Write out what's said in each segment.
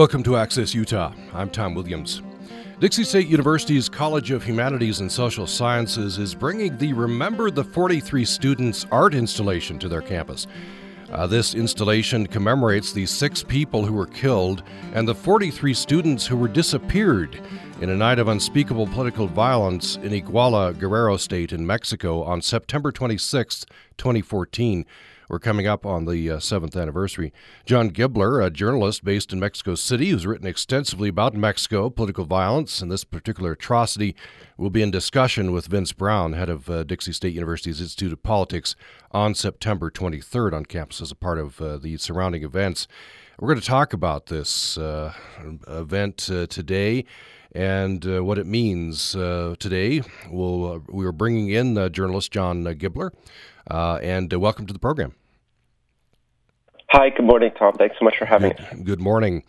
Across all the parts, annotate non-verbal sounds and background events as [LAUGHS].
Welcome to Access Utah. I'm Tom Williams. Dixie State University's College of Humanities and Social Sciences is bringing the Remember the 43 Students art installation to their campus. Uh, this installation commemorates the six people who were killed and the 43 students who were disappeared in a night of unspeakable political violence in Iguala, Guerrero State in Mexico on September 26, 2014. We're coming up on the uh, seventh anniversary. John Gibler, a journalist based in Mexico City who's written extensively about Mexico, political violence, and this particular atrocity, will be in discussion with Vince Brown, head of uh, Dixie State University's Institute of Politics, on September 23rd on campus as a part of uh, the surrounding events. We're going to talk about this uh, event uh, today and uh, what it means uh, today. We'll, uh, we are bringing in journalist John Gibler, and welcome to the program. Hi, good morning, Tom. Thanks so much for having good, me. Good morning.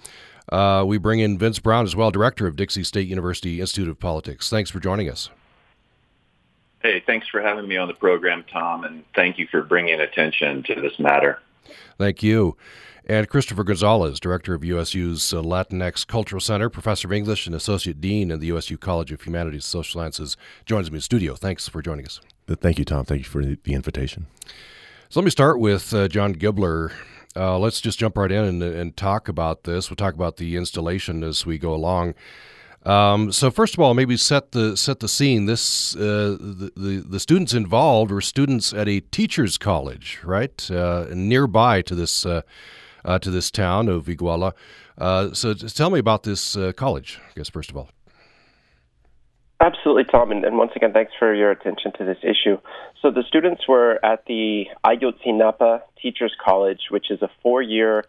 Uh, we bring in Vince Brown as well, director of Dixie State University Institute of Politics. Thanks for joining us. Hey, thanks for having me on the program, Tom, and thank you for bringing attention to this matter. Thank you. And Christopher Gonzalez, director of USU's uh, Latinx Cultural Center, professor of English, and associate dean in the USU College of Humanities and Social Sciences, joins me in studio. Thanks for joining us. Thank you, Tom. Thank you for the invitation. So let me start with uh, John Gibler. Uh, let's just jump right in and, and, talk about this. We'll talk about the installation as we go along. Um, so first of all, maybe set the set the scene. This uh, the, the, the students involved were students at a teachers' college, right, uh, nearby to this uh, uh, to this town of Iguala. Uh, so tell me about this college, I guess first of all. Absolutely, Tom. And, and, once again, thanks for your attention to this issue. So, the students were at the Ayotzinapa Teachers College, which is a four year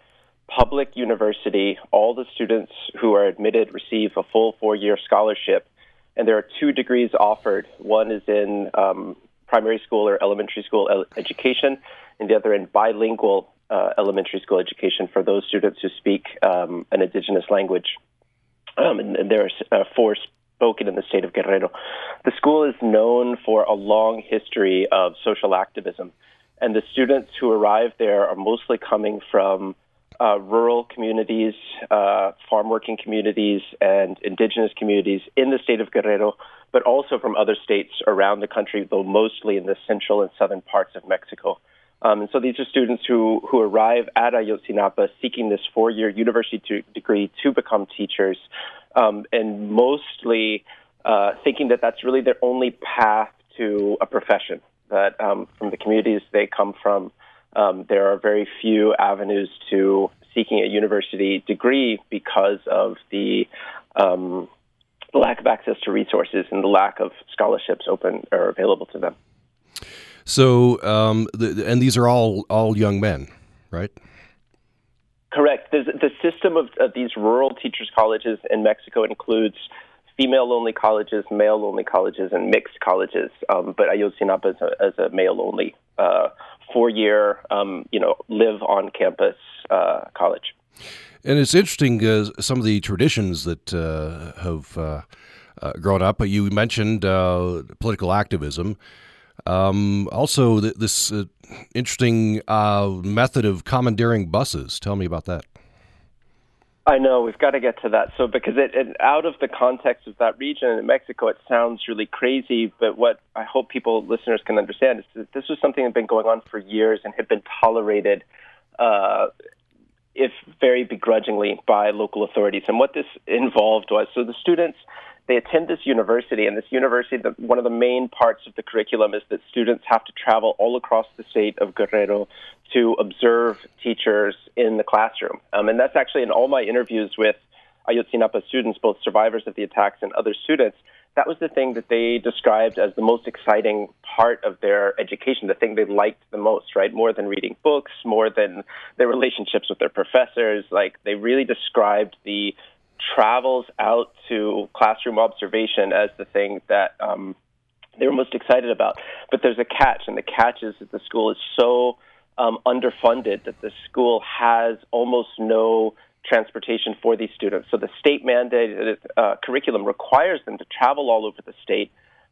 public university. All the students who are admitted receive a full four year scholarship. And there are two degrees offered one is in um, primary school or elementary school education, and the other in bilingual uh, elementary school education for those students who speak um, an indigenous language. Um, and, and, there are uh, four spoken in the state of Guerrero. The school is known for a long history of social activism, and the students who arrive there are mostly coming from uh, rural communities, uh, farm working communities, and indigenous communities in the state of Guerrero, but also from other states around the country, though mostly in the central and southern parts of Mexico. Um, and so these are students who, who arrive at Ayotzinapa seeking this four year university to, degree to become teachers, um, and mostly uh, thinking that that's really their only path to a profession. That um, from the communities they come from, um, there are very few avenues to seeking a university degree because of the um, lack of access to resources and the lack of scholarships open or available to them. So, um, the, and these are all all young men, right? Correct. There's, the system of, of these rural teachers' colleges in Mexico includes female-only colleges, male-only colleges, and mixed colleges. Um, but Ayotzinapa is a, as a male-only uh, four-year, um, you know, live on campus uh, college. And it's interesting uh, some of the traditions that uh, have uh, uh, grown up. You mentioned political activism. Um, also, th- this interesting method of commandeering buses. Tell me about that. I know we've got to get to that. So, because it, it, out of the context of that region in Mexico, it sounds really crazy. But what I hope people, listeners, can understand is that this was something that had been going on for years and had been tolerated, uh, if very begrudgingly, by local authorities. And what this involved was so the students they attend this university, and this university, the, one of the main parts of the curriculum is that students have to travel all across the state of Guerrero to observe teachers in the classroom. Um, and that's actually in all my interviews with Ayotzinapa students, both survivors of the attacks and other students, that was the thing that they described as the most exciting part of their education, the thing they liked the most, right? More than reading books, more than their relationships with their professors. Like they really described the travels out to classroom observation as the thing that um, they were most excited about. But there's a catch, and the catch is that the school is so um, underfunded that the school has almost no transportation for these students. So the state mandated uh, curriculum requires them to travel all over the state,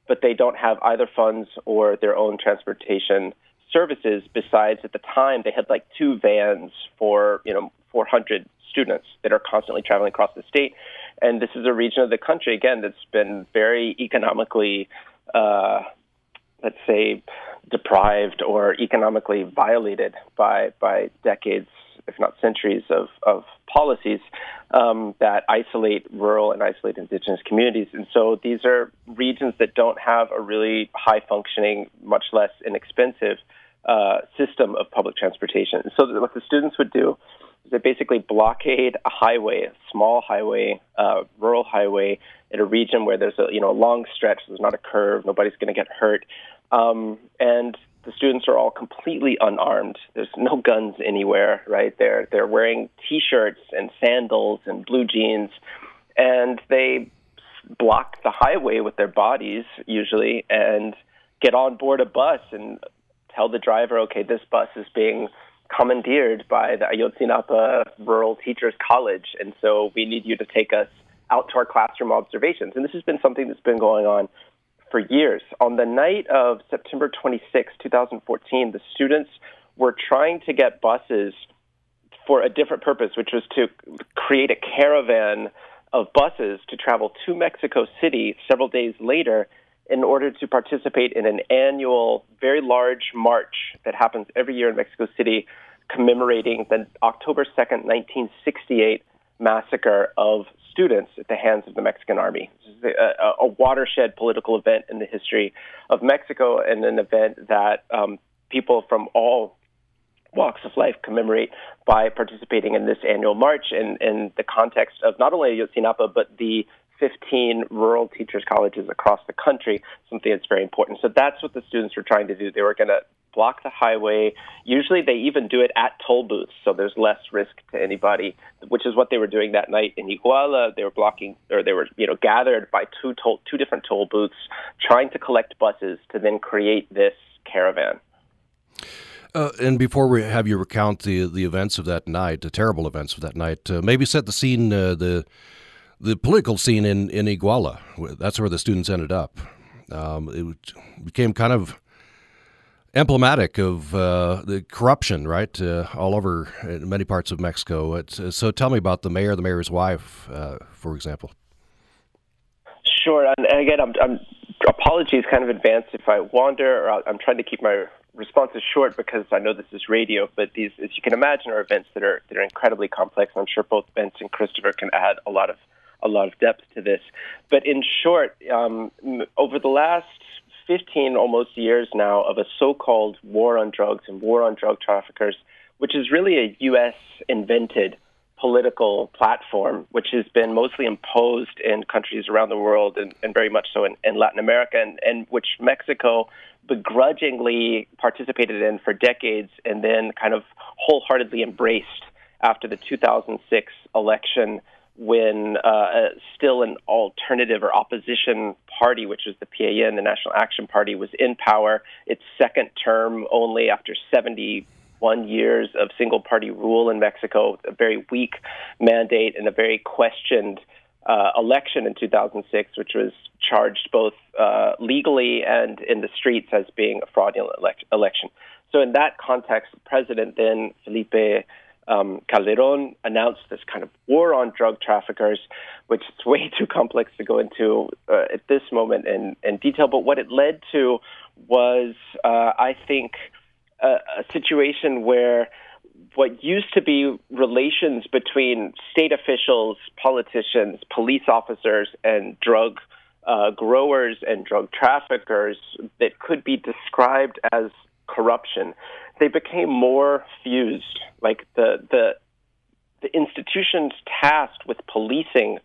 but they don't have either funds or their own transportation services. Besides, at the time, they had like two vans for you know 400 students that are constantly traveling across the state. And this is a region of the country, again, that's been very economically, uh, let's say, deprived or economically violated by, by decades, if not centuries, of, of policies um, that isolate rural and isolate indigenous communities. And so these are regions that don't have a really high functioning, much less inexpensive uh, system of public transportation. So what the students would do they basically blockade a highway, a small highway, uh, rural highway, in a region where there's a you know a long stretch. There's not a curve. Nobody's going to get hurt, um, and the students are all completely unarmed. There's no guns anywhere, right? They're they're wearing T-shirts and sandals and blue jeans, and they block the highway with their bodies usually, and get on board a bus and tell the driver, okay, this bus is being commandeered by the Ayotzinapa Rural Teachers College, and so we need you to take us out to our classroom observations. And this has been something that's been going on for years. On the night of September 26, 2014, the students were trying to get buses for a different purpose, which was to create a caravan of buses to travel to Mexico City several days later in order to participate in an annual, very large march that happens every year in Mexico City commemorating the October 2nd, 1968 massacre of students at the hands of the Mexican army. This is a, a watershed political event in the history of Mexico and an event that um, people from all walks of life commemorate by participating in this annual march in, in the context of not only Ayotzinapa, but the 15 rural teachers colleges across the country, something that's very important. So that's what the students were trying to do. They were going to block the highway. Usually they even do it at toll booths, so there's less risk to anybody, which is what they were doing that night in Iguala. They were blocking, or they were, you know, gathered by two toll, two different toll booths, trying to collect buses to then create this caravan. Uh, and before we have you recount the the events of that night, the terrible events of that night, uh, maybe set the scene, uh, the the political scene in, in Iguala. That's where the students ended up. Um, it became kind of emblematic of uh, the corruption, right, uh, all over in many parts of Mexico. It's, uh, so tell me about the mayor, the mayor's wife, uh, for example. Sure, and again, I'm, I'm, apologies, kind of advanced if I wander, or I'm trying to keep my responses short because I know this is radio. But these, as you can imagine, are events that are that are incredibly complex. I'm sure both Vince and Christopher can add a lot of a lot of depth to this. But in short, um, over the last 15 almost years now of a so-called war on drugs and war on drug traffickers, which is really a U.S. invented political platform, which has been mostly imposed in countries around the world and, and very much so in, in Latin America, and, and, which Mexico begrudgingly participated in for decades and then kind of wholeheartedly embraced after the 2006 election when uh, still an alternative or opposition party, which was the PAN, the National Action Party, was in power. Its second term only after 71 years of single party rule in Mexico, a very weak mandate and a very questioned uh, election in 2006, which was charged both uh, legally and in the streets as being a fraudulent elect- election. So, in that context, the president then, Felipe um, Calderon announced this kind of war on drug traffickers, which is way [LAUGHS] too complex to go into uh, at this moment in, in detail. But what it led to was, uh, I think, a, a situation where what used to be relations between state officials, politicians, police officers, and drug uh, growers and drug traffickers that could be described as corruption they became more fused. Like the the the institutions tasked with policing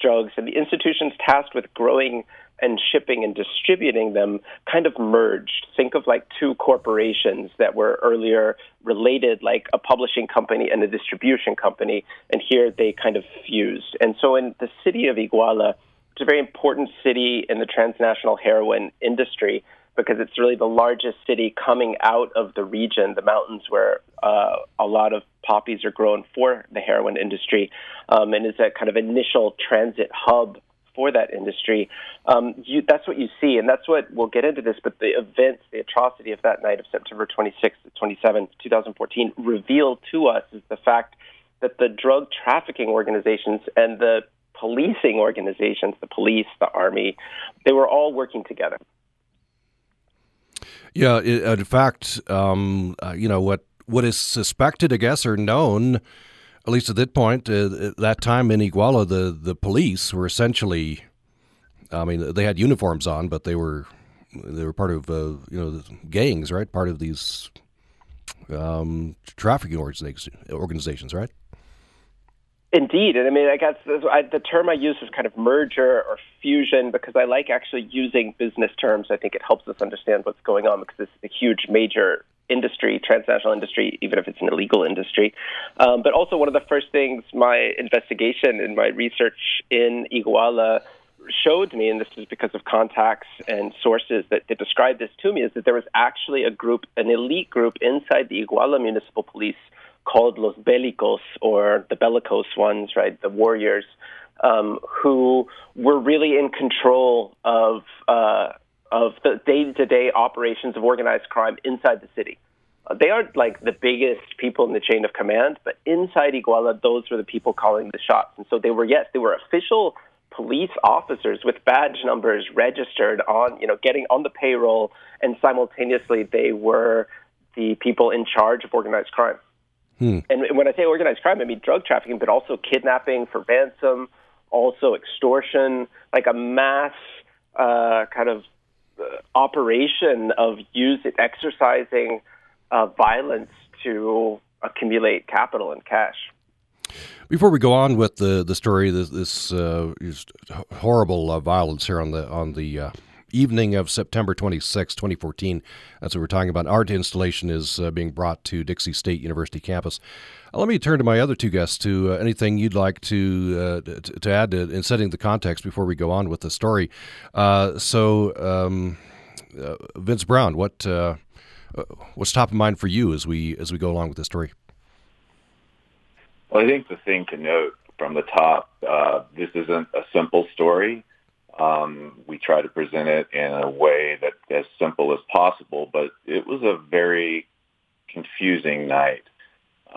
drugs and the institutions tasked with growing and shipping and distributing them kind of merged. Think of like two corporations that were earlier related, like a publishing company and a distribution company, and here they kind of fused. And so in the city of Iguala, it's a very important city in the transnational heroin industry because it's really the largest city coming out of the region, the mountains where uh, a lot of poppies are grown for the heroin industry, um, and is a kind of initial transit hub for that industry. Um, you, that's what you see, and that's what we'll get into this. But the events, the atrocity of that night of September 26th to 27th, 2014, revealed to us is the fact that the drug trafficking organizations and the policing organizations, the police, the army, they were all working together. Yeah, in fact, um, uh, you know what what is suspected, I guess, or known, at least at that point, uh, at that time in Iguala, the the police were essentially, I mean, they had uniforms on, but they were they were part of uh, you know gangs, right? Part of these um, trafficking organizations, right? Indeed, and I mean, I guess the term I use is kind of merger or fusion because I like actually using business terms. I think it helps us understand what's going on because it's a huge, major industry, transnational industry, even if it's an illegal industry. Um, but also, one of the first things my investigation and my research in Iguala showed me, and this is because of contacts and sources that, that described this to me, is that there was actually a group, an elite group inside the Iguala Municipal Police called Los Bélicos or the bellicose ones, right, the warriors, um, who were really in control of uh, of the day-to-day operations of organized crime inside the city. Uh, they aren't like the biggest people in the chain of command, but inside Iguala, those were the people calling the shots. And so they were, yes, they were official police officers with badge numbers registered on, you know, getting on the payroll, and simultaneously they were the people in charge of organized crime. Hmm. And when I say organized crime, I mean drug trafficking, but also kidnapping for ransom, also extortion, like a mass uh, kind of uh, operation of using exercising uh, violence to accumulate capital and cash. Before we go on with the the story, this, this uh, horrible uh, violence here on the on the uh, evening of September 26, 2014. That's what we're talking about. Art installation is uh, being brought to Dixie State University campus. Uh, let me turn to my other two guests to uh, anything you'd like to, to, to add to, in setting the context before we go on with the story. so, um, Vince Brown, what what's top of mind for you as we as we go along with the story? Well, I think the thing to note from the top, uh, this isn't a simple story. Um, we try to present it in a way that as simple as possible, but it was a very confusing night.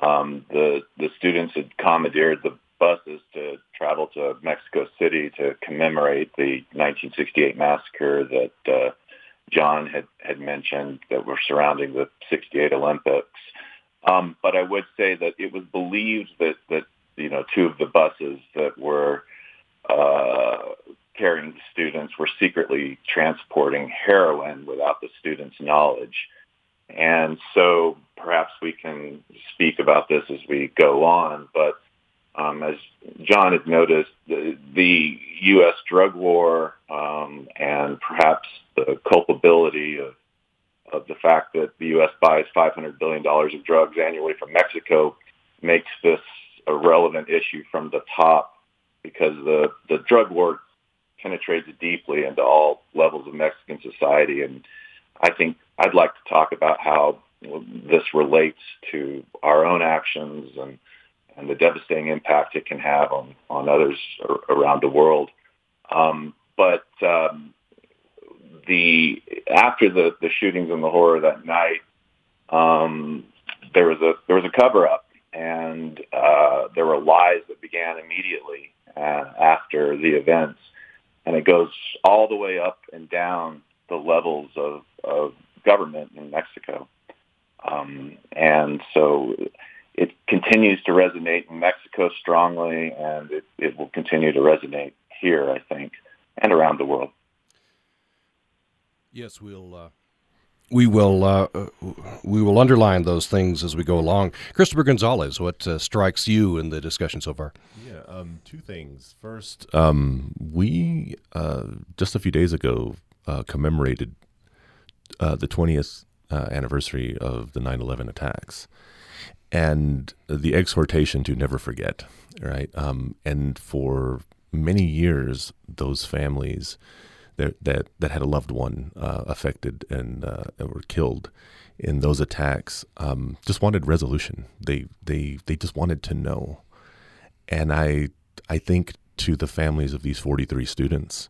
Um, the the students had commandeered the buses to travel to Mexico City to commemorate the 1968 massacre that uh, John had had mentioned that were surrounding the 68 Olympics. Um, but I would say that it was believed that, that you know, two of the buses that were uh, carrying students were secretly transporting heroin without the students' knowledge. And so perhaps we can speak about this as we go on. But um, as John had noticed, the, the U.S. drug war um, and perhaps the culpability of of the fact that the U.S. buys $500 billion of drugs annually from Mexico makes this a relevant issue from the top because the, the drug war penetrates deeply into all levels of Mexican society. And I think I'd like to talk about how this relates to our own actions and, and the devastating impact it can have on, on others around the world. Um, but um, the after the the shootings and the horror that night, um, there was a there was a cover up, and uh, there were lies that began immediately uh, after the events, and it goes all the way up and down the levels of of government in Mexico, um, and so it continues to resonate in Mexico strongly, and it, it will continue to resonate here, I think, and around the world. Yes, we'll. Uh, we will uh, uh, we will underline those things as we go along. Christopher Gonzalez, what uh, strikes you in the discussion so far? Yeah, um, two things. First, um, we uh, just a few days ago uh, commemorated uh, the 20th anniversary of the 9/11 attacks, and the exhortation to never forget. Right, um, and for many years, those families that that, that had a loved one uh, affected and uh, were killed in those attacks um, just wanted resolution. They they they just wanted to know, and I I think to the families of these 43 students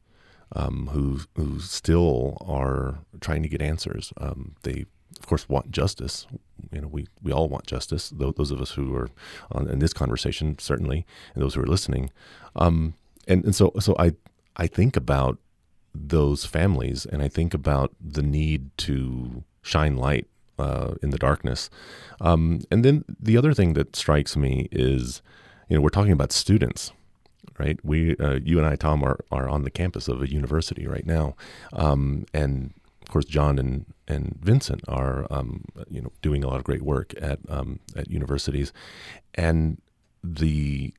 um, who who still are trying to get answers. Um, they of course, want justice. You know, we, we all want justice. Those of us who are on, in this conversation, certainly, and those who are listening. Um, and, and so, so I, I think about those families, and I think about the need to shine light uh, in the darkness. Um, and then the other thing that strikes me is, you know, we're talking about students, right? We, uh, you and I, Tom, are are on the campus of a university right now, um, and of course, John and and Vincent are, um, you know, doing a lot of great work at um, at universities, and the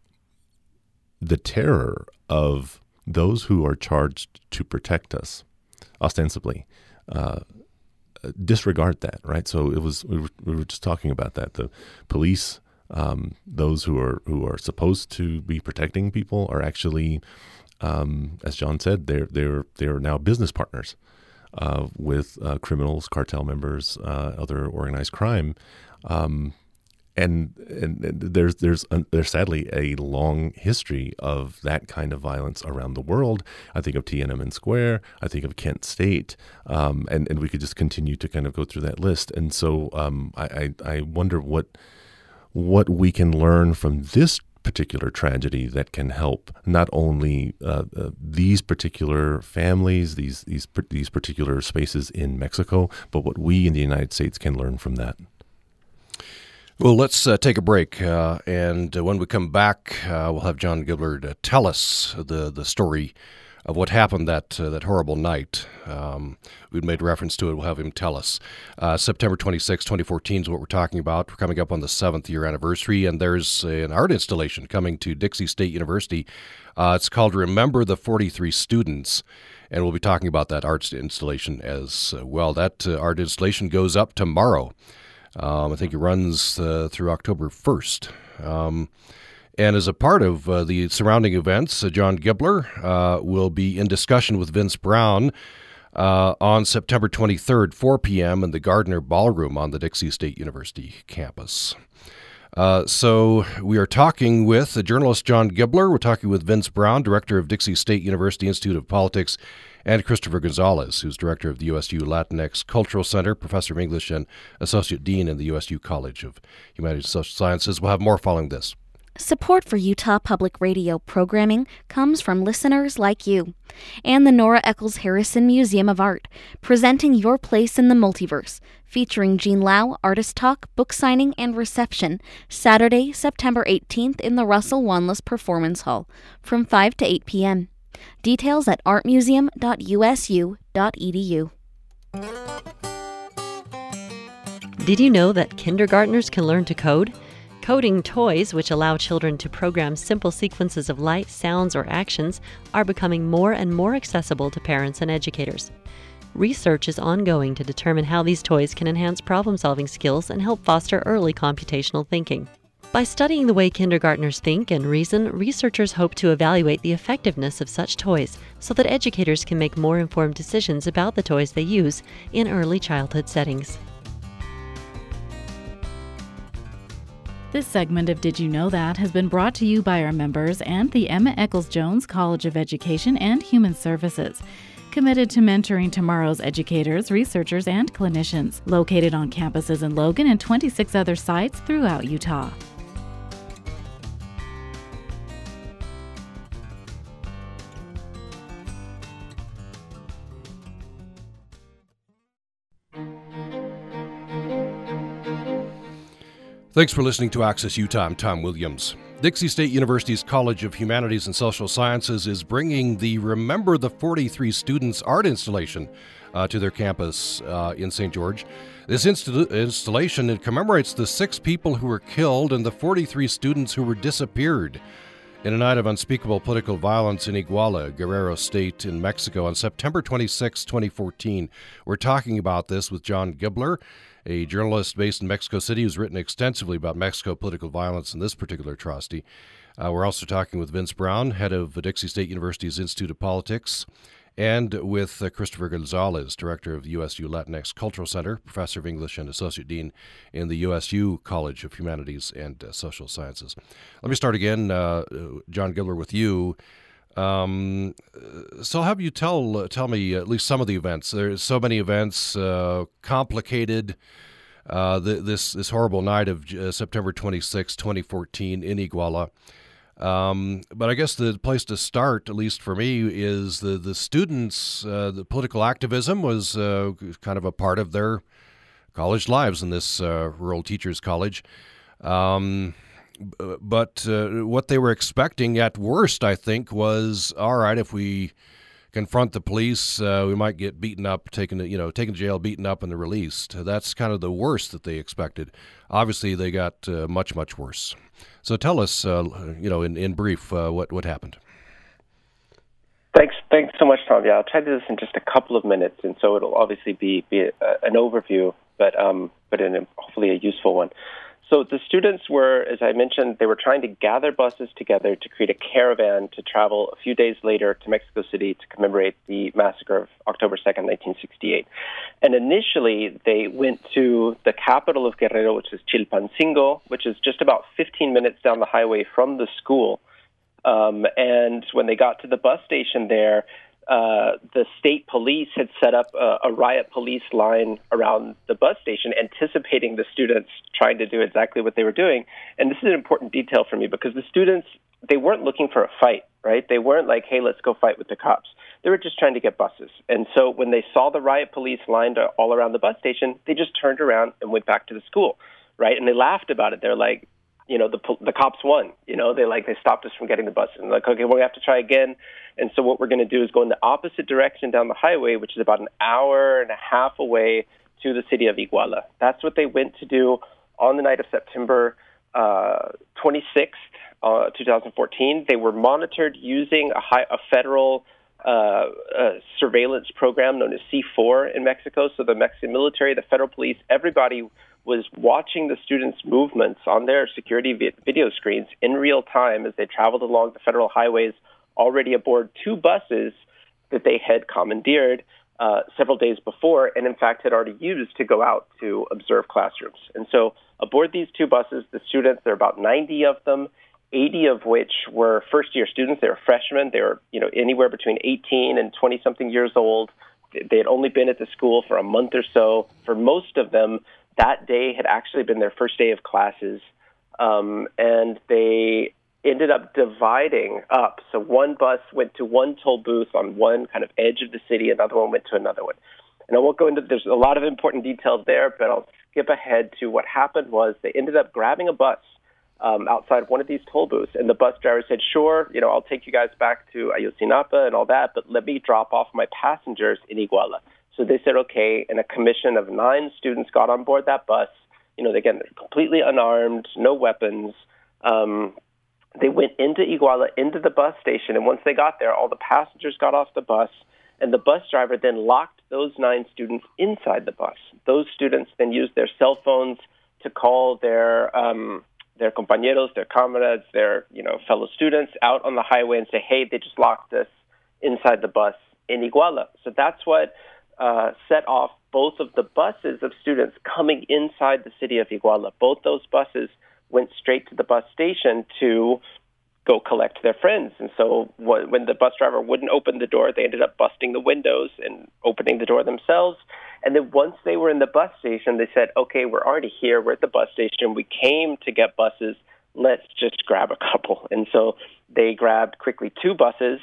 the terror of those who are charged to protect us, ostensibly, uh, disregard that, right? So it was we were, we were just talking about that. The police, um, those who are who are supposed to be protecting people, are actually, um, as John said, they're they're they're now business partners uh, with uh, criminals, cartel members, uh, other organized crime. Um, and, and, there's there's there's sadly a long history of that kind of violence around the world. I think of Tiananmen Square. I think of Kent State, um, and and we could just continue to kind of go through that list. And so um, I, I, I wonder what what we can learn from this particular tragedy that can help not only uh, uh, these particular families, these these these particular spaces in Mexico, but what we in the United States can learn from that. Well, let's uh, take a break, uh, and uh, when we come back, uh, we'll have John Gibler tell us the the story of what happened that uh, that horrible night. Um, we made reference to it. We'll have him tell us. Uh, September 26, 2014 is what we're talking about. We're coming up on the seventh year anniversary, and there's an art installation coming to Dixie State University. it's called "Remember the 43 Students." And we'll be talking about that art installation as well. That art installation goes up tomorrow. Um, I think it runs uh, through October 1st. Um, and as a part of uh, the surrounding events, uh, John Gibler uh, will be in discussion with Vince Brown uh, on September 23rd, 4 p.m., in the Gardner Ballroom on the Dixie State University campus. Uh, so we are talking with the journalist John Gibler. We're talking with Vince Brown, director of Dixie State University Institute of Politics and Christopher Gonzalez, who's director of the USU Latinx Cultural Center, professor of English, and associate dean in the USU College of Humanities and Social Sciences. We'll have more following this. Support for Utah Public Radio programming comes from listeners like you and the Nora Eccles Harrison Museum of Art, presenting Your Place in the Multiverse, featuring Jean Lau, artist talk, book signing, and reception, Saturday, September 18th in the Russell Wanless Performance Hall from 5 to 8 p.m. Details at artmuseum.usu.edu. Did you know that kindergartners can learn to code? Coding toys, which allow children to program simple sequences of light, sounds, or actions, are becoming more and more accessible to parents and educators. Research is ongoing to determine how these toys can enhance problem solving skills and help foster early computational thinking. By studying the way kindergartners think and reason, researchers hope to evaluate the effectiveness of such toys so that educators can make more informed decisions about the toys they use in early childhood settings. This segment of Did You Know That has been brought to you by our members and the Emma Eccles Jones College of Education and Human Services committed to mentoring tomorrow's educators, researchers, and clinicians, located on campuses in Logan and 26 other sites throughout Utah. Thanks for listening to Access Utah. I'm Tom Williams. Dixie State University's College of Humanities and Social Sciences is bringing the Remember the 43 Students art installation uh, to their campus uh, in St. George. This insta- installation it commemorates the six people who were killed and the 43 students who were disappeared in a night of unspeakable political violence in Iguala, Guerrero State in Mexico on September 26, 2014. We're talking about this with John Gibler a journalist based in Mexico City who's written extensively about Mexico political violence and this particular atrocity. Uh, we're also talking with Vince Brown, head of Dixie State University's Institute of Politics, and with uh, Christopher Gonzalez, director of the USU Latinx Cultural Center, professor of English, and associate dean in the USU College of Humanities and uh, Social Sciences. Let me start again, uh, John Gibler, with you. Um, so, have you tell uh, tell me at least some of the events? There's so many events, uh, complicated. Uh, the, this this horrible night of uh, September 26, 2014, in Iguala. Um, but I guess the place to start, at least for me, is the the students. Uh, the political activism was uh, kind of a part of their college lives in this rural teachers college. Um, but uh, what they were expecting at worst, I think, was all right. If we confront the police, uh, we might get beaten up, taken you know, taken to jail, beaten up, and released. That's kind of the worst that they expected. Obviously, they got uh, much much worse. So tell us, uh, you know, in in brief, uh, what what happened. Thanks, thanks so much, Tom. Yeah, I'll try to do this in just a couple of minutes, and so it'll obviously be be a, an overview, but um, but in a, hopefully a useful one. So the students were, as I mentioned, they were trying to gather buses together to create a caravan to travel a few days later to Mexico City to commemorate the massacre of October 2nd, 1968. And initially, they went to the capital of Guerrero, which is Chilpancingo, which is just about 15 minutes down the highway from the school. Um, and when they got to the bus station there, uh, the state police had set up a, a, riot police line around the bus station, anticipating the students trying to do exactly what they were doing. And this is an important detail for me because the students they weren't looking for a fight, right? They weren't like, "Hey, let's go fight with the cops." They were just trying to get buses. And so when they saw the riot police lined all around the bus station, they just turned around and went back to the school, right? And they laughed about it. They're like, you know the the cops won. You know they like they stopped us from getting the bus and like okay, well, we have to try again. And so what we're going to do is go in the opposite direction down the highway, which is about an hour and a half away to the city of Iguala. That's what they went to do on the night of September uh, 26th, uh, 2014. They were monitored using a, high, a federal uh, surveillance program known as C4 in Mexico. So the Mexican military, the federal police, everybody was watching the students' movements on their security video screens in real time as they traveled along the federal highways, already aboard two buses that they had commandeered uh, several days before, and in fact had already used to go out to observe classrooms. And so, aboard these two buses, the students, there are about 90 of them, 80 of which were first year students. They were freshmen. They were, you know, anywhere between 18 and 20 something years old. They had only been at the school for a month or so. For most of them, that day had actually been their first day of classes, um, and they ended up dividing up. So one bus went to one toll booth on one kind of edge of the city, another one went to another one. And I won't go into there's a lot of important details there, but I'll skip ahead to what happened was they ended up grabbing a bus um, outside one of these toll booths, and the bus driver said, "Sure, you know, I'll take you guys back to Ayotzinapa and all that, but let me drop off my passengers in Iguala." So they said, okay, and a commission of nine students got on board that bus. You know, again, they're completely unarmed, no weapons. Um, they went into Iguala, into the bus station, and once they got there, all the passengers got off the bus, and the bus driver then locked those nine students inside the bus. Those students then used their cell phones to call their um, their compañeros, their comrades, their you know fellow students out on the highway and say, "Hey, they just locked us inside the bus in Iguala." So that's what uh, set off both of the buses of students coming inside the city of Iguala. Both those buses went straight to the bus station to go collect their friends. And so when the bus driver wouldn't open the door, they ended up busting the windows and opening the door themselves. And then once they were in the bus station, they said, okay, we're already here. We're at the bus station. We came to get buses. Let's just grab a couple. And so they grabbed quickly two buses.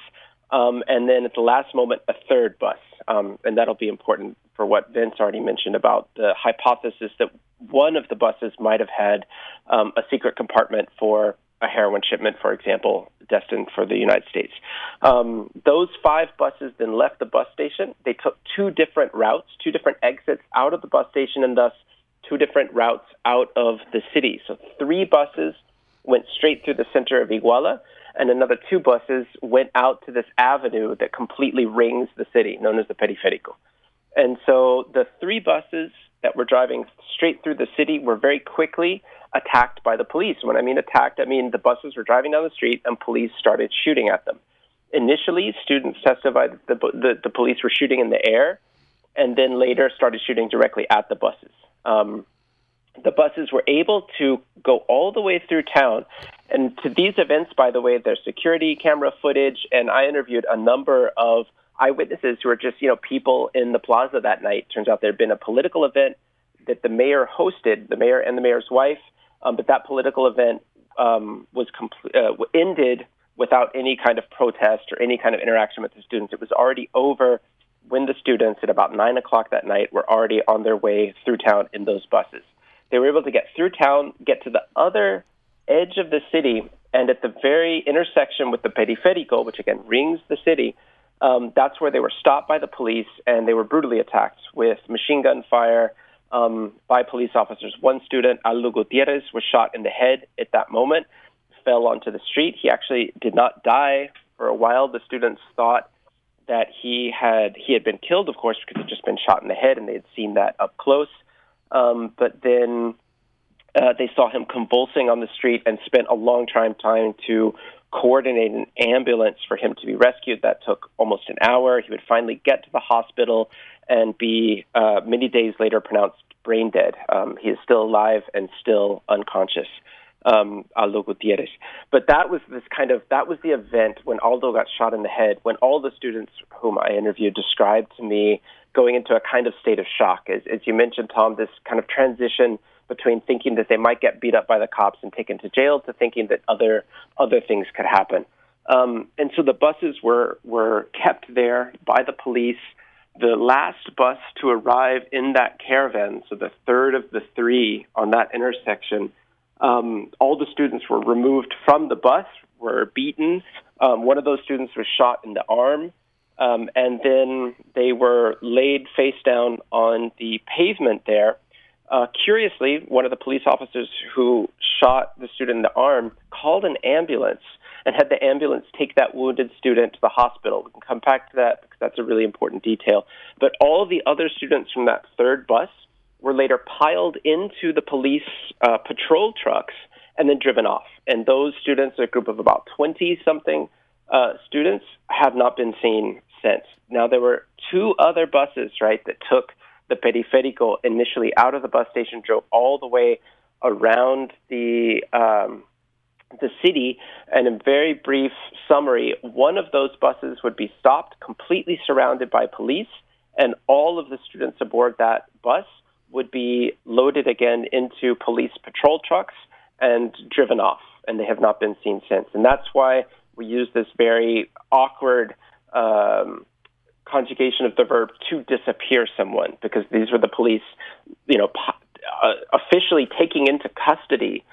Um, and then at the last moment, a third bus um, and that'll be important for what Vince already mentioned about the hypothesis that one of the buses might have had um, a secret compartment for a heroin shipment, for example, destined for the United States. Um, those five buses then left the bus station. They took two different routes, two different exits out of the bus station, and thus two different routes out of the city. So three buses went straight through the center of Iguala and another two buses went out to this avenue that completely rings the city, known as the Periférico. And so the three buses that were driving straight through the city were very quickly attacked by the police. When I mean attacked, I mean the buses were driving down the street and police started shooting at them. Initially, students testified that the, the, the police were shooting in the air, and then later started shooting directly at the buses. Um, the buses were able to go all the way through town And to these events, by the way, there's security camera footage, and I interviewed a number of eyewitnesses who are just, you know, people in the plaza that night. Turns out there had been a political event that the mayor hosted, the mayor and the mayor's wife, um, but that political event um, was compl- uh, ended without any kind of protest or any kind of interaction with the students. It was already over when the students at about nine o'clock that night were already on their way through town in those buses. They were able to get through town, get to the other edge of the city, and at the very intersection with the Periférico, which again rings the city, um, that's where they were stopped by the police and they were brutally attacked with machine gun fire um, by police officers. One student, Aldo Gutierrez, was shot in the head at that moment, fell onto the street. He actually did not die for a while. The students thought that he had he had been killed, of course, because he'd just been shot in the head, and they had seen that up close. Um, but then uh, they saw him convulsing on the street and spent a long time trying to coordinate an ambulance for him to be rescued. That took almost an hour. He would finally get to the hospital and be uh, many days later pronounced brain dead. Um, he is still alive and still unconscious. Um, Aldo Gutierrez. But that was this kind of that was the event when Aldo got shot in the head. When all the students whom I interviewed described to me going into a kind of state of shock, as, as you mentioned, Tom, this kind of transition between thinking that they might get beat up by the cops and taken to jail to thinking that other other things could happen. Um, and so the buses were were kept there by the police the last bus to arrive in that caravan, so the third of the three on that intersection, um, all the students were removed from the bus, were beaten. Um, one of those students was shot in the arm, um, and then they were laid face down on the pavement there. Uh, curiously, one of the police officers who shot the student in the arm called an ambulance and had the ambulance take that wounded student to the hospital. We can come back to that because that's a really important detail. But all the other students from that third bus were later piled into the police uh, patrol trucks and then driven off. And those students, a group of about 20 something uh, students, have not been seen since. Now, there were two other buses, right, that took the periférico initially out of the bus station, drove all the way around the um, the city. And in very brief summary, one of those buses would be stopped, completely surrounded by police, and all of the students aboard that bus would be loaded again into police patrol trucks and driven off. And they have not been seen since. And that's why we use this very awkward um, conjugation of the verb to disappear someone, because these were the police, you know, uh, officially taking into custody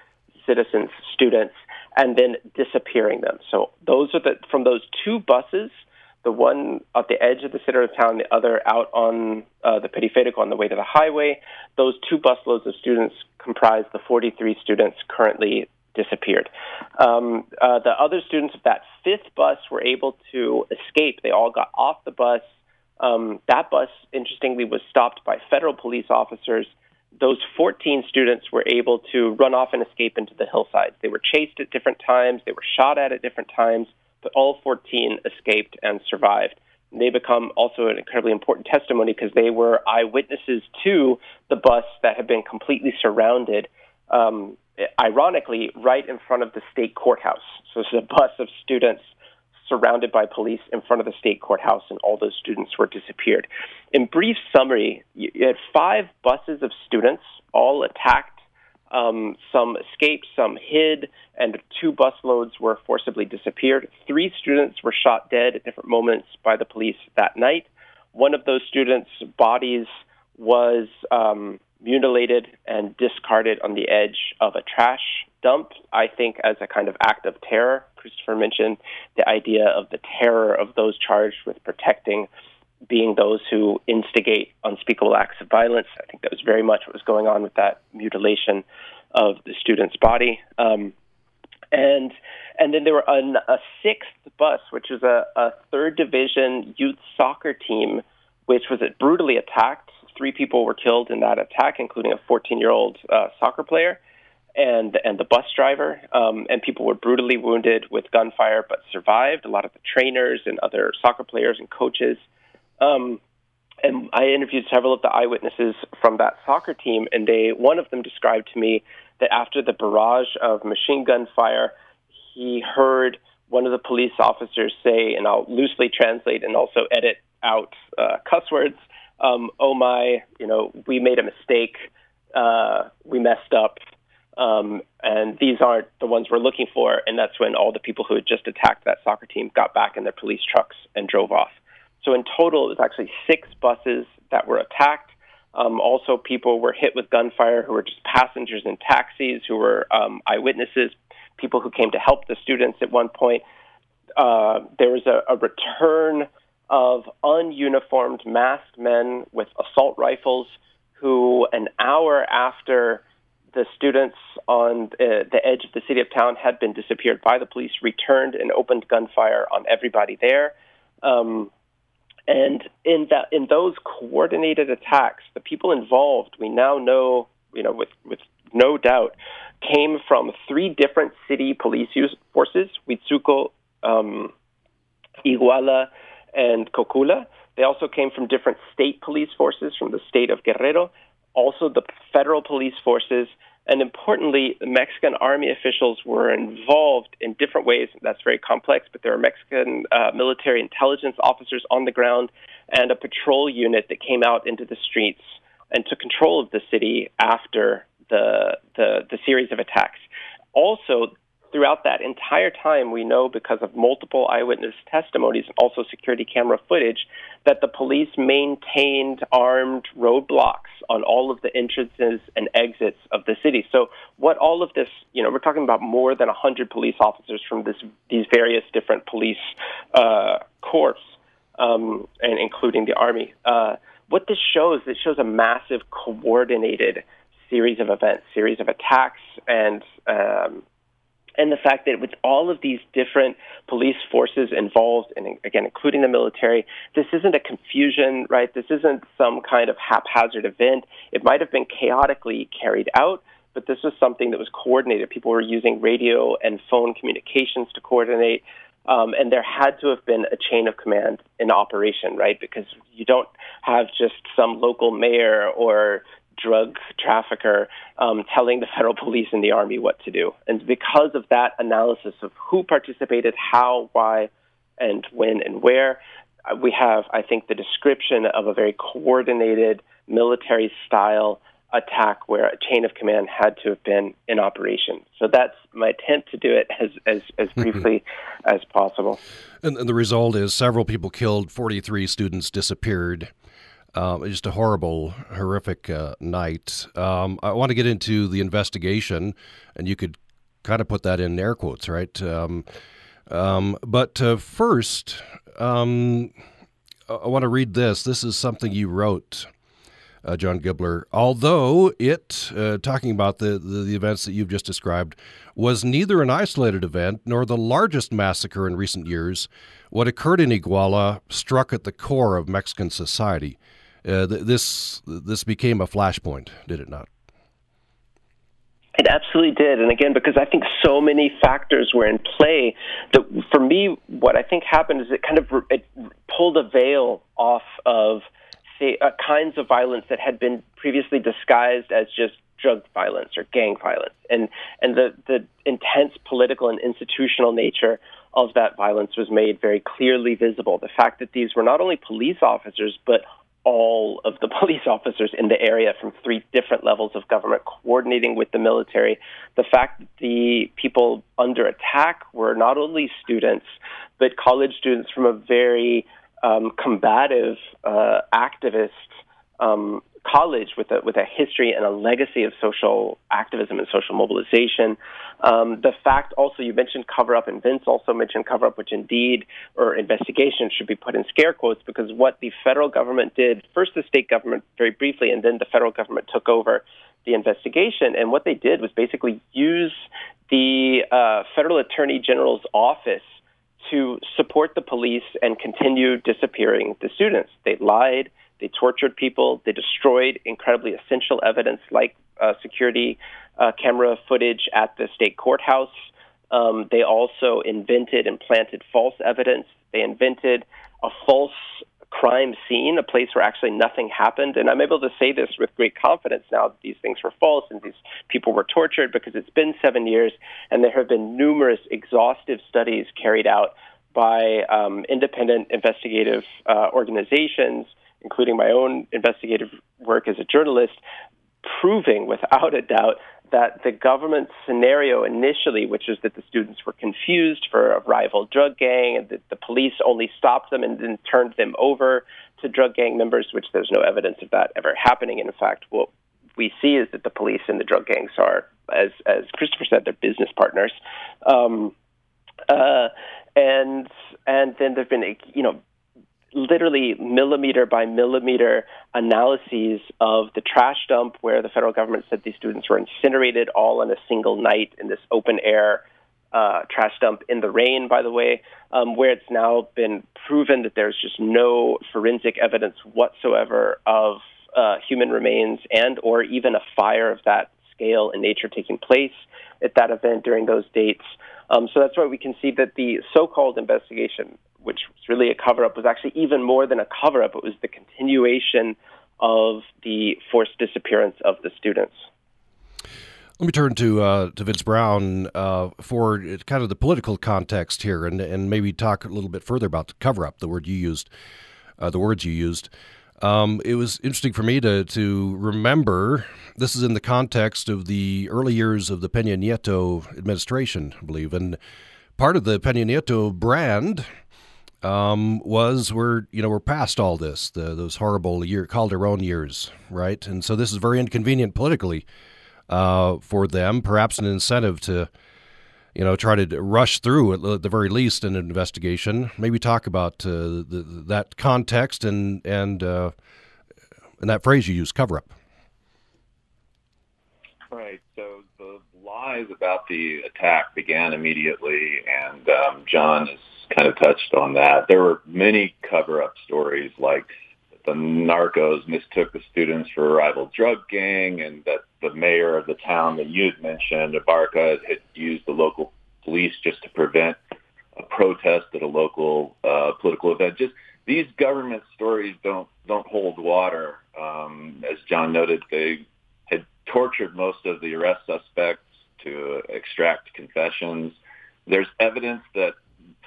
citizens, students, and then disappearing them. So those are the from those two buses, the one at the edge of the center of town, the other out on uh, the periférico on the way to the highway. Those two busloads of students comprise the 43 students currently disappeared. Um, uh, the other students of that fifth bus were able to escape. They all got off the bus. Um, that bus, interestingly, was stopped by federal police officers those 14 students were able to run off and escape into the hillsides. They were chased at different times, they were shot at at different times, but all 14 escaped and survived. They become also an incredibly important testimony because they were eyewitnesses to the bus that had been completely surrounded, um, ironically, right in front of the state courthouse. So it's a bus of students surrounded by police in front of the state courthouse, and all those students were disappeared. In brief summary, you had five buses of students, all attacked. Um, some escaped, some hid, and two busloads were forcibly disappeared. Three students were shot dead at different moments by the police that night. One of those students' bodies was um, mutilated and discarded on the edge of a trash dump, I think, as a kind of act of terror. Christopher mentioned the idea of the terror of those charged with protecting being those who instigate unspeakable acts of violence. I think that was very much what was going on with that mutilation of the student's body. Um, and and then there were an, a sixth bus, which was a, a third division youth soccer team, which was brutally attacked. Three people were killed in that attack, including a 14 year old uh, soccer player and and the bus driver, um, and people were brutally wounded with gunfire, but survived. A lot of the trainers and other soccer players and coaches. Um, and I interviewed several of the eyewitnesses from that soccer team, and they one of them described to me that after the barrage of machine gun fire, he heard one of the police officers say, and I'll loosely translate and also edit out uh, cuss words. Um, oh my, you know, we made a mistake. Uh, we messed up. Um, and these aren't the ones we're looking for. And that's when all the people who had just attacked that soccer team got back in their police trucks and drove off. So in total, it was actually six buses that were attacked. Um, also, people were hit with gunfire who were just passengers in taxis, who were um, eyewitnesses, people who came to help the students at one point. Uh, there was a, a return of ununiformed masked men with assault rifles who, an hour after the students on the edge of the city of town had been disappeared by the police, returned and opened gunfire on everybody there. Um, and in that, in those coordinated attacks, the people involved, we now know, you know, with with no doubt, came from three different city police forces: Huitzuco, um, Iguala, and Cocula. They also came from different state police forces from the state of Guerrero, also the federal police forces, and importantly, Mexican army officials were involved in different ways. That's very complex, but there are Mexican uh, military intelligence officers on the ground and a patrol unit that came out into the streets and took control of the city after the, the, the series of attacks. Also, throughout that entire time, we know because of multiple eyewitness testimonies and also security camera footage that the police maintained armed roadblocks on all of the entrances and exits of the city. So, what all of this, you know, we're talking about more than 100 police officers from this, these various different police uh, corps, um, and including the army. Uh, what this shows, it shows a massive coordinated series of events, series of attacks, and um, and the fact that with all of these different police forces involved, and again, including the military, this isn't a confusion, right? This isn't some kind of haphazard event. It might have been chaotically carried out, but this was something that was coordinated. People were using radio and phone communications to coordinate. Um, and there had to have been a chain of command in operation, right? Because you don't have just some local mayor or drug trafficker um, telling the federal police and the army what to do. And because of that analysis of who participated, how, why, and when and where, uh, we have, I think, the description of a very coordinated military style attack where a chain of command had to have been in operation. So that's my attempt to do it as, as, as mm-hmm. briefly as possible. And, and, the result is several people killed, 43 students disappeared. Um, just a horrible, horrific uh, night. Um, I want to get into the investigation, and you could kind of put that in air quotes, right? Um, um but uh, first, um, I want to read this. This is something you wrote. Uh, John Gibler, although it, uh, talking about the, the, the, events that you've just described, was neither an isolated event nor the largest massacre in recent years, what occurred in Iguala struck at the core of Mexican society. Uh, th- this this became a flashpoint, did it not? It absolutely did, and again, because I think so many factors were in play. That for me, what I think happened is it kind of it pulled a veil off of the uh, kinds of violence that had been previously disguised as just drug violence or gang violence, and and the the intense political and institutional nature of that violence was made very clearly visible. The fact that these were not only police officers but all of the [LAUGHS] police officers in the area from three different levels of government coordinating with the military. The fact that the people under attack were not only students, but college students from a very um, combative uh, activist um, college with a with a history and a legacy of social activism and social mobilization. Um, the fact also you mentioned cover up, and Vince also mentioned cover up, which indeed or investigation should be put in scare quotes because what the federal government did first, the state government very briefly, and then the federal government took over the investigation, and what they did was basically use the uh, federal attorney general's office to support the police and continue disappearing the students. They lied they tortured people. They destroyed incredibly essential evidence like uh, security uh, camera footage at the state courthouse. Um, they also invented and planted false evidence. They invented a false crime scene, a place where actually nothing happened. And I'm able to say this with great confidence now that these things were false and these people were tortured because it's been seven years and there have been numerous exhaustive studies carried out by um, independent investigative uh, organizations, including my own investigative work as a journalist, proving without a doubt that the government scenario initially, which is that the students were confused for a rival drug gang and that the police only stopped them and then turned them over to drug gang members, which there's no evidence of that ever happening. And in fact, what we see is that the police and the drug gangs are, as as Christopher said, they're business partners. Um, uh, and and then there've been you know literally millimeter by millimeter analyses of the trash dump where the federal government said these students were incinerated all in a single night in this open air uh, trash dump in the rain, by the way, um, where it's now been proven that there's just no forensic evidence whatsoever of uh, human remains and or even a fire of that scale and nature taking place at that event during those dates. Um, so that's why we can see that the so-called investigation, which was really a cover-up, was actually even more than a cover-up. It was the continuation of the forced disappearance of the students. Let me turn to uh, to Vince Brown uh, for kind of the political context here, and and maybe talk a little bit further about the cover up, the word you used, uh, the words you used. Um, it was interesting for me to to remember this is in the context of the early years of the Peña Nieto administration, I believe, and part of the Peña Nieto brand um, was we're you know we're past all this the, those horrible year Calderon years, right? And so this is very inconvenient politically uh, for them, perhaps an incentive to you know, try to rush through at the very least an investigation. Maybe talk about uh, the, that context and and uh, and that phrase you use, cover up. Right. So the lies about the attack began immediately, and um, John has kind of touched on that. There were many cover up stories like the narcos mistook the students for a rival drug gang and that the mayor of the town that you had mentioned, Abarca, had used the local police just to prevent a protest at a local uh, political event. Just these government stories don't don't hold water. Um, as John noted, they had tortured most of the arrest suspects to extract confessions. There's evidence that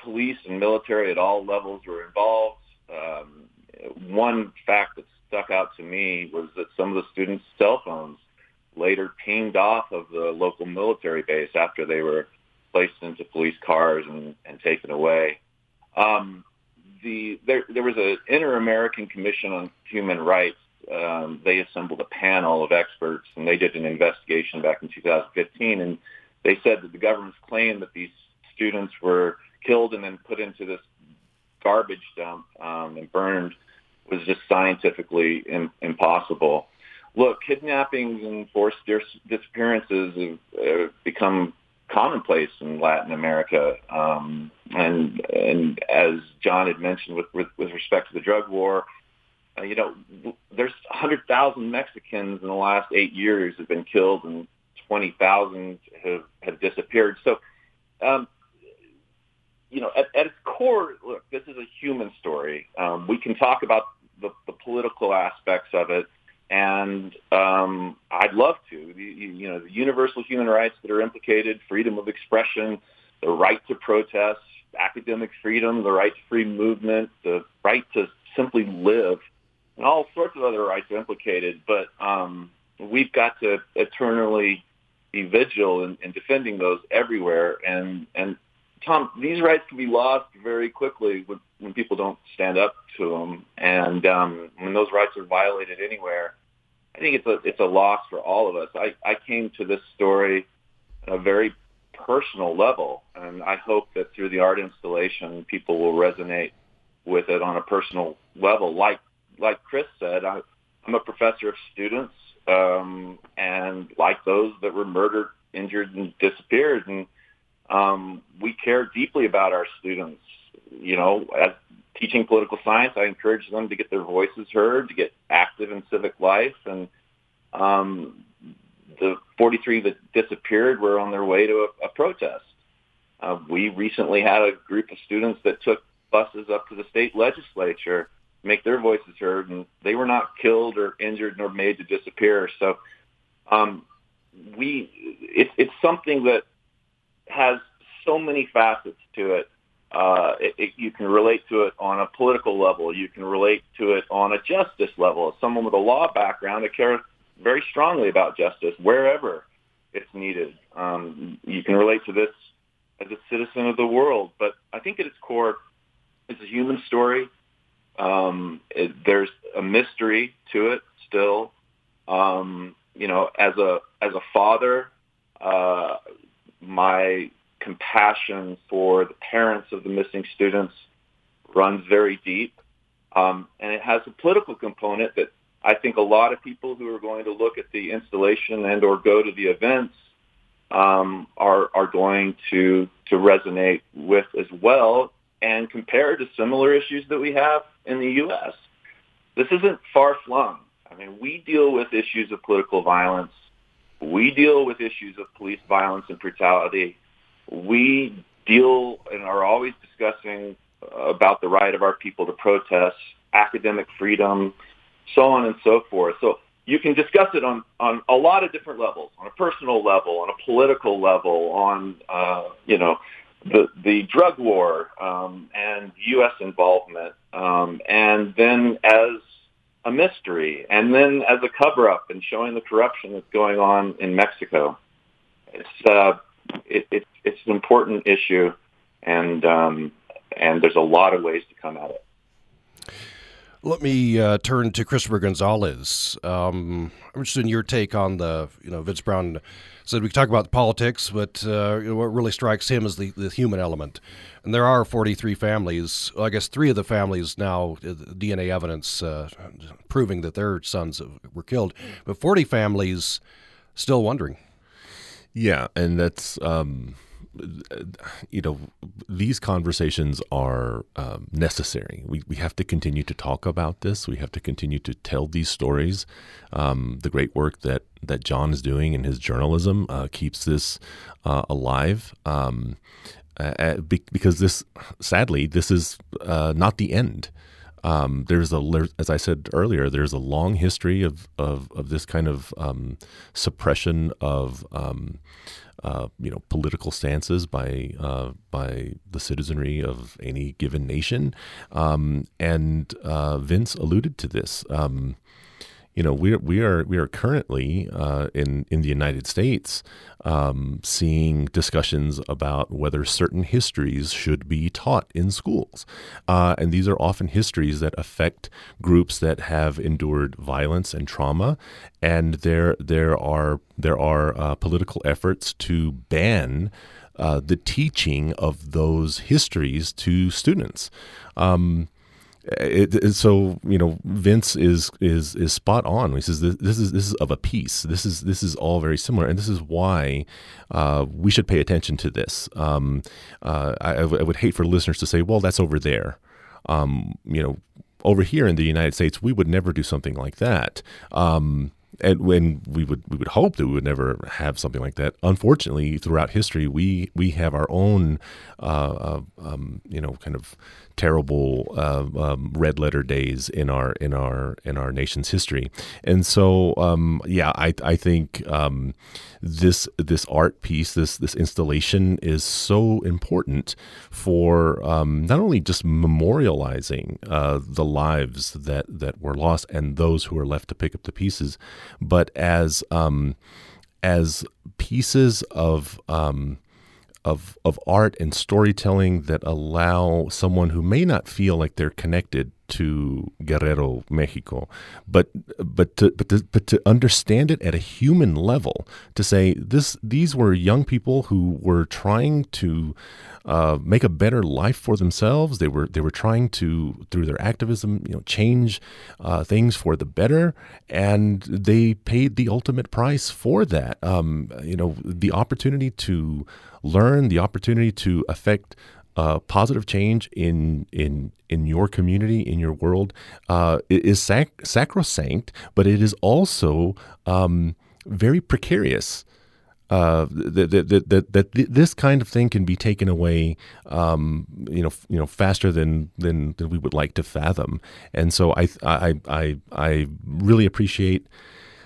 police and military at all levels were involved. Um, one fact that stuck out to me was that some of the students' cell phones later pinged off of the local military base after they were placed into police cars and, and taken away. Um, the there, there was an Inter-American Commission on Human Rights. Um, they assembled a panel of experts, and they did an investigation back in 2015. And they said that the government's claim that these students were killed and then put into this garbage dump um, and burned was just scientifically in, impossible. Look, kidnappings and forced dis- disappearances have uh, become commonplace in Latin America. Um, and and as John had mentioned with with, with respect to the drug war, uh, you know, there's 100,000 Mexicans in the last eight years have been killed, and 20,000 have have disappeared. So. Um, you know, at, at its core, look, this is a human story. Um, we can talk about the, the political aspects of it, and um, I'd love to. The, you know, the universal human rights that are implicated, freedom of expression, the right to protest, academic freedom, the right to free movement, the right to simply live, and all sorts of other rights are implicated. But um, we've got to eternally be vigilant in, in defending those everywhere. And and Tom, these rights can be lost very quickly when, when people don't stand up to them, and um, when those rights are violated anywhere. I think it's a it's a loss for all of us. I, I came to this story on a very personal level, and I hope that through the art installation, people will resonate with it on a personal level. Like like Chris said, I, I'm a professor of students, um, and like those that were murdered, injured, and disappeared, and um, we care deeply about our students. You know, as teaching political science, I encourage them to get their voices heard, to get active in civic life, and um, the 43 that disappeared were on their way to a, a protest. Uh, we recently had a group of students that took buses up to the state legislature make their voices heard, and they were not killed or injured nor made to disappear. So um, we it, it's something that has so many facets to it. Uh, it, it. You can relate to it on a political level. You can relate to it on a justice level. As someone with a law background, that cares very strongly about justice wherever it's needed. Um, you can relate to this as a citizen of the world, but I think at its core, it's a human story. Um, it, there's a mystery to it still. Um, you know, as a as a father, uh, my compassion for the parents of the missing students runs very deep, um, and it has a political component that I think a lot of people who are going to look at the installation and or go to the events um, are are going to to resonate with as well and compare to similar issues that we have in the U.S. This isn't far flung. I mean, we deal with issues of political violence. We deal with issues of police violence and brutality. We deal and are always discussing about the right of our people to protest, academic freedom, so on and so forth. So you can discuss it on, on a lot of different levels, on a personal level, on a political level, on, uh, you know, the, the drug war um, and U.S. involvement, um, and then as a mystery, and then as a cover-up and showing the corruption that's going on in Mexico. It's uh, it, it, it's an important issue, and um, and there's a lot of ways to come at it. Let me uh, turn to Christopher Gonzalez. Um, I'm interested in your take on the, you know, Vince Brown said we talk about the politics, but uh, you know, what really strikes him is the, the human element. And there are 43 families, well, I guess three of the families now, uh, DNA evidence uh, proving that their sons were killed, but 40 families still wondering. Yeah, and that's. Um you know, these conversations are um, necessary. We, we have to continue to talk about this. We have to continue to tell these stories. Um, the great work that, that John is doing in his journalism uh, keeps this uh, alive. Um, uh, because this, sadly, this is uh, not the end. Um, there's a, as I said earlier, there's a long history of of, of this kind of um, suppression of um, uh, you know political stances by uh, by the citizenry of any given nation, um, and uh, Vince alluded to this. Um, you know, we we are we are currently uh, in in the United States um, seeing discussions about whether certain histories should be taught in schools, uh, and these are often histories that affect groups that have endured violence and trauma, and there there are there are uh, political efforts to ban. Uh, the teaching of those histories to students. Um, it, it, so you know Vince is is is spot on. He says this, this, is this is of a piece. This is this is all very similar, and this is why uh, we should pay attention to this. Um, uh, I, I, would hate for listeners to say, "Well, that's over there." Um, you know, over here in the United States, we would never do something like that. Um, and when we would we would hope that we would never have something like that. Unfortunately, throughout history, we we have our own, uh, uh, um, you know, kind of terrible uh, um, red letter days in our in our in our nation's history. And so, um, yeah, I I think um, this this art piece, this this installation, is so important for um, not only just memorializing uh, the lives that that were lost and those who are left to pick up the pieces, but as um, as pieces of um, of of art and storytelling that allow someone who may not feel like they're connected to Guerrero, Mexico, but but to, but to, but to understand it at a human level, to say this these were young people who were trying to uh, make a better life for themselves. They were they were trying to through their activism, you know, change uh, things for the better, and they paid the ultimate price for that. Um, you know, the opportunity to learn, the opportunity to affect uh, positive change in in in your community, in your world, uh, is sac- sacrosanct, but it is also um, very precarious. uh, that, that, that, that, this kind of thing can be taken away, um, you know, you know, faster than, than, than we would like to fathom. And so I, I, I, I really appreciate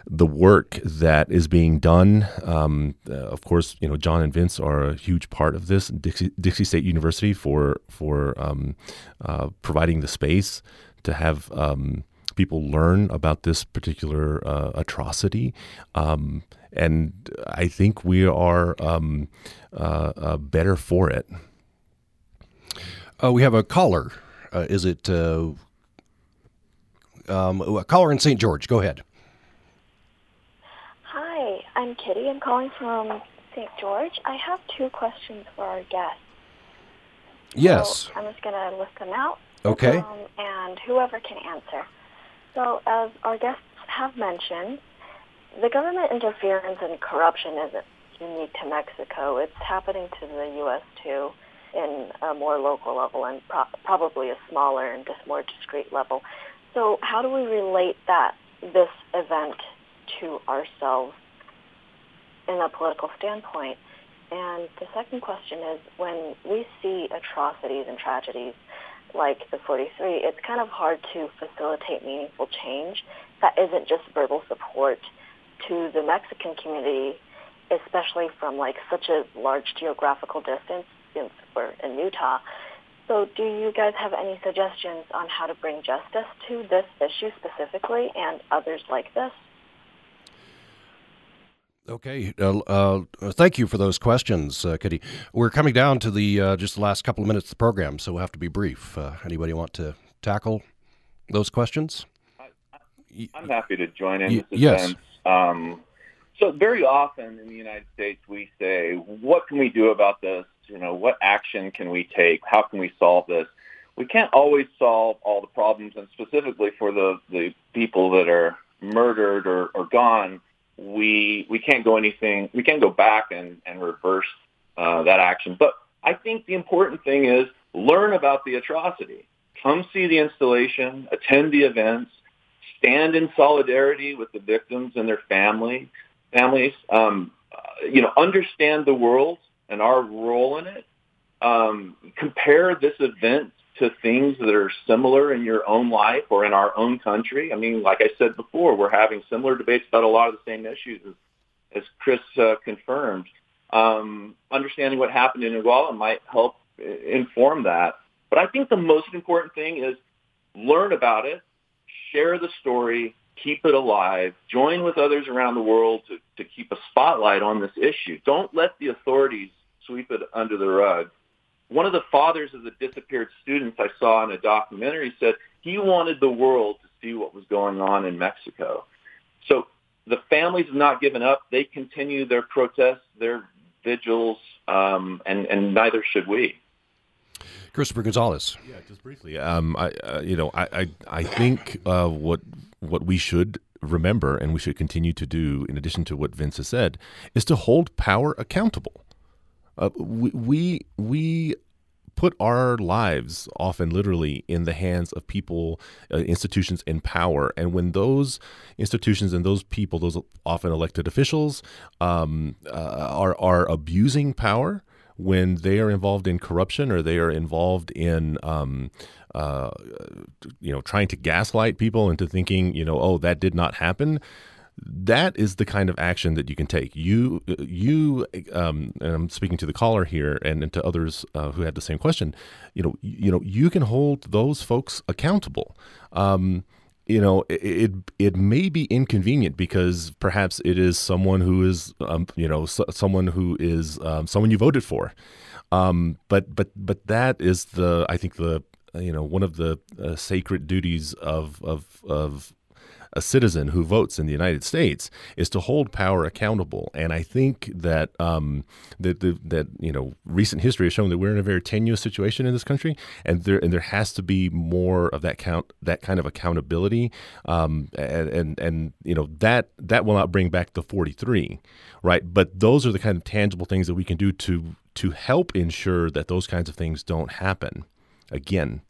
the work that is being done. Um, uh, of course, you know, John and Vince are a huge part of this. Dixie, Dixie State University for for um, uh, providing the space to have um, people learn about this particular uh, atrocity. Um, and I think we are um, uh, uh, better for it. Uh, we have a caller. is it um, a caller in St. George? Go ahead. I'm Kitty. I'm calling from St. George. I have two questions for our guests. Yes. So I'm just going to list them out. Okay. Um, and whoever can answer. So, as our guests have mentioned, the government interference and corruption isn't unique to Mexico. It's happening to the U.S. too, in a more local level and pro- probably a smaller and just more discreet level. So, how do we relate that this event to ourselves in a political standpoint. And the second question is when we see atrocities and tragedies like the 43, it's kind of hard to facilitate meaningful change that isn't just verbal support to the Mexican community, especially from like such a large geographical distance since we're in Utah. So do you guys have any suggestions on how to bring justice to this issue specifically and others like this? Okay, uh, uh, thank you for those questions, uh, Kitty. We're coming down to the uh, just the last couple of minutes of the program, so we'll have to be brief. Uh, anybody want to tackle those questions? I, am happy to join in. Y- yes. Um, so very often in the United States, we say, "What can we do about this? You know, what action can we take? How can we solve this?" We can't always solve all the problems, and specifically for the the people that are murdered or, or gone we we can't go anything we can't go back and and reverse uh, that action. But I think the important thing is learn about the atrocity. Come see the installation, attend the events, stand in solidarity with the victims and their family families. Um, uh, you know, understand the world and our role in it. Um, compare this event to things that are similar in your own life or in our own country. I mean, like I said before, we're having similar debates about a lot of the same issues as, as Chris uh, confirmed. Um, understanding what happened in Iguala might help inform that. But I think the most important thing is learn about it, share the story, keep it alive, join with others around the world to, to keep a spotlight on this issue. Don't let the authorities sweep it under the rug one of the fathers of the disappeared students I saw in a documentary said he wanted the world to see what was going on in Mexico. So the families have not given up. They continue their protests, their vigils, um, and, and neither should we. Christopher Gonzalez. Yeah, just briefly. Um, I, uh, you know, I, I, I think uh, what what we should remember and we should continue to do, in addition to what Vince has said, is to hold power accountable. Uh, we, we we put our lives often literally in the hands of people, uh, institutions in power. And when those institutions and those people, those often elected officials, um, uh, are are abusing power, when they are involved in corruption or they are involved in um, uh, you know trying to gaslight people into thinking you know oh that did not happen that is the kind of action that you can take. You, you, um, and I'm speaking to the caller here and, and to others uh, who had the same question. You know, you know, you can hold those folks accountable. Um, you know, it, it, it may be inconvenient because perhaps it is someone who is, um, you know, so, someone who is um, someone you voted for. Um, but but but that is the I think the you know one of the uh, sacred duties of of of a citizen who votes in the United States is to hold power accountable. And I think that um, that that you know recent history has shown that we're in a very tenuous situation in this country, and there and there has to be more of that count that kind of accountability. Um, and, and and you know that that will not bring back the 43, right? But those are the kind of tangible things that we can do to to help ensure that those kinds of things don't happen again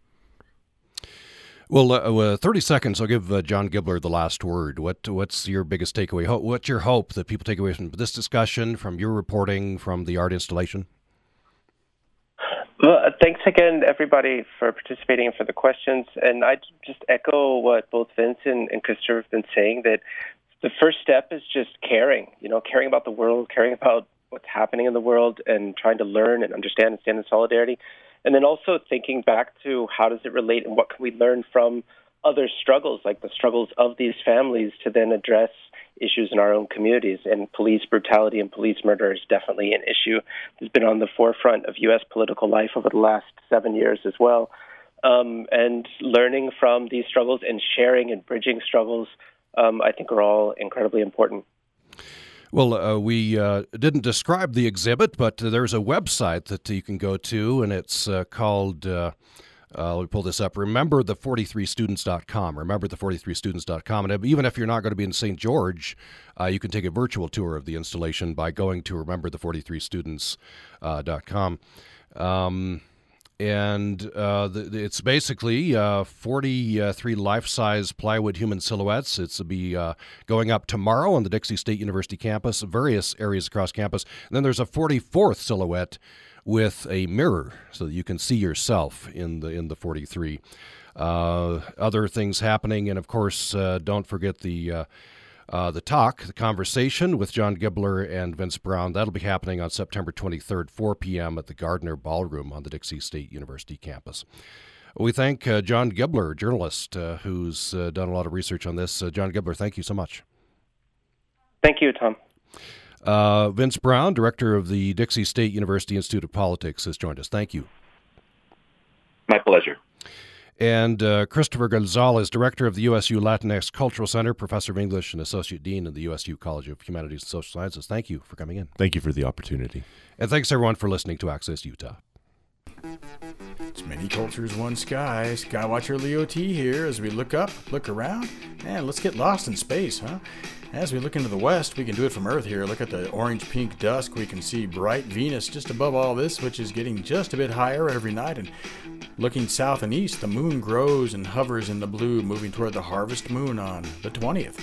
Well, uh, 30 seconds. I'll give uh, John Gibler the last word. What What's your biggest takeaway? What's your hope that people take away from this discussion, from your reporting, from the art installation? Well, uh, thanks again, everybody, for participating and for the questions. And I just echo what both Vince and, and Christopher have been saying that the first step is just caring, you know, caring about the world, caring about what's happening in the world, and trying to learn and understand and stand in solidarity. And then also thinking back to how does it relate and what can we learn from other struggles, like the struggles of these families, to then address issues in our own communities. And police brutality and police murder is definitely an issue that's been on the forefront of U.S. political life over the last seven years as well. Um, and learning from these struggles and sharing and bridging struggles, um, I think, are all incredibly important. Well, uh, we uh, didn't describe the exhibit, but there's a website that you can go to, and it's uh, called. Uh, uh, let me pull this up. Remember the 43students.com. Remember the 43students.com. And even if you're not going to be in St. George, uh, you can take a virtual tour of the installation by going to remember the 43students.com. Uh, um, and uh, the, it's basically uh, 43 life-size plywood human silhouettes. It's to be uh, going up tomorrow on the Dixie State University campus, various areas across campus. And then there's a 44th silhouette with a mirror so that you can see yourself in the in the 43. Uh, other things happening, and of course, uh, don't forget the. Uh, the talk, the conversation with John Gibler and Vince Brown, that'll be happening on September 23rd, 4 p.m. at the Gardner Ballroom on the Dixie State University campus. We thank uh, John Gibler, journalist uh, who's uh, done a lot of research on this. Uh, John Gibler, thank you so much. Thank you, Tom. Uh, Vince Brown, director of the Dixie State University Institute of Politics, has joined us. Thank you. My pleasure. And uh, Christopher Gonzalez, director of the USU Latinx Cultural Center, professor of English, and associate dean of the USU College of Humanities and Social Sciences. Thank you for coming in. Thank you for the opportunity. And thanks everyone for listening to Access Utah. It's many cultures, one sky. Skywatcher Leo T here as we look up, look around, and let's get lost in space, huh? As we look into the west, we can do it from Earth here. Look at the orange pink dusk. We can see bright Venus just above all this, which is getting just a bit higher every night. And looking south and east, the moon grows and hovers in the blue, moving toward the harvest moon on the 20th.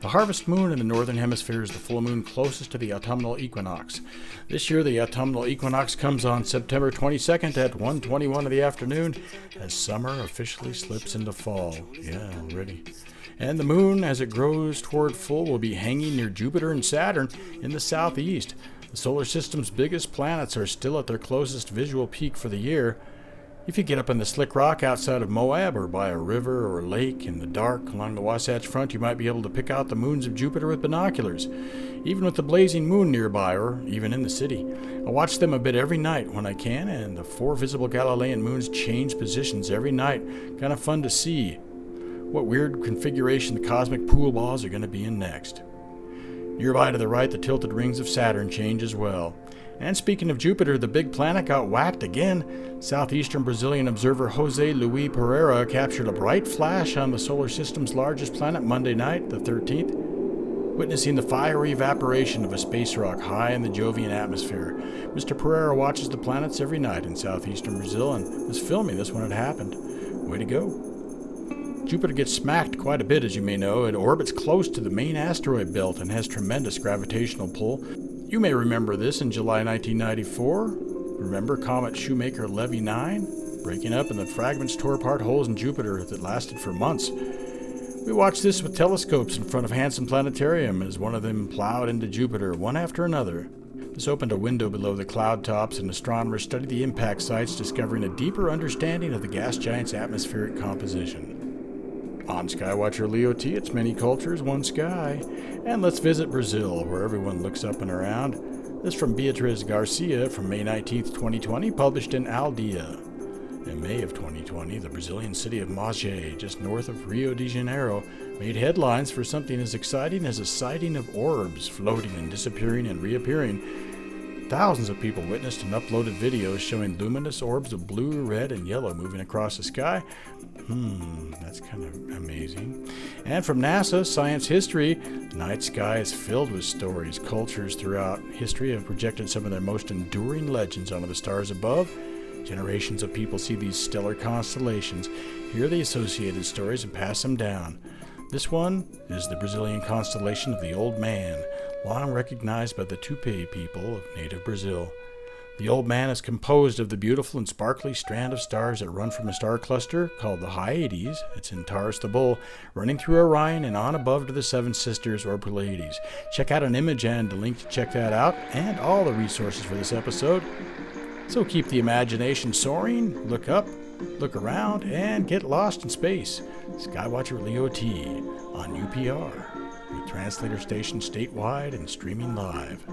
The harvest moon in the northern hemisphere is the full moon closest to the autumnal equinox. This year, the autumnal equinox comes on September 22nd at 1:21 of the afternoon, as summer officially slips into fall. Yeah, already and the moon, as it grows toward full, will be hanging near Jupiter and Saturn in the southeast. The solar system's biggest planets are still at their closest visual peak for the year. If you get up in the slick rock outside of Moab or by a river or lake in the dark along the Wasatch Front, you might be able to pick out the moons of Jupiter with binoculars, even with the blazing moon nearby or even in the city. I watch them a bit every night when I can, and the four visible Galilean moons change positions every night. Kind of fun to see what weird configuration the cosmic pool balls are going to be in next. Nearby to the right, the tilted rings of Saturn change as well. And speaking of Jupiter, the big planet got whacked again. Southeastern Brazilian observer Jose Luis Pereira captured a bright flash on the solar system's largest planet Monday night, the 13th, witnessing the fiery evaporation of a space rock high in the Jovian atmosphere. Mr. Pereira watches the planets every night in southeastern Brazil and was filming this when it happened. Way to go. Jupiter gets smacked quite a bit, as you may know. It orbits close to the main asteroid belt and has tremendous gravitational pull. You may remember this in July 1994. Remember Comet Shoemaker Levy 9? Breaking up and the fragments tore apart holes in Jupiter that lasted for months. We watched this with telescopes in front of Hansen Planetarium as one of them plowed into Jupiter, one after another. This opened a window below the cloud tops, and astronomers studied the impact sites, discovering a deeper understanding of the gas giant's atmospheric composition. On Skywatcher Leo T, it's many cultures, one sky. And let's visit Brazil, where everyone looks up and around. This from Beatriz Garcia from May 19, 2020, published in Al Dia. In May of 2020, the Brazilian city of Mogi, just north of Rio de Janeiro, made headlines for something as exciting as a sighting of orbs floating and disappearing and reappearing Thousands of people witnessed and uploaded videos showing luminous orbs of blue, red, and yellow moving across the sky. Hmm, that's kind of amazing. And from NASA, Science History, the night sky is filled with stories. Cultures throughout history have projected some of their most enduring legends onto the stars above. Generations of people see these stellar constellations, hear the associated stories, and pass them down. This one is the Brazilian constellation of the Old Man, long recognized by the Tupi people of native Brazil. The Old Man is composed of the beautiful and sparkly strand of stars that run from a star cluster called the Hyades. It's in Taurus the Bull, running through Orion and on above to the Seven Sisters or Pleiades. Check out an image and a link to check that out, and all the resources for this episode. So keep the imagination soaring, look up, look around, and get lost in space. Skywatcher Leo T on UPR, with translator station statewide and streaming live.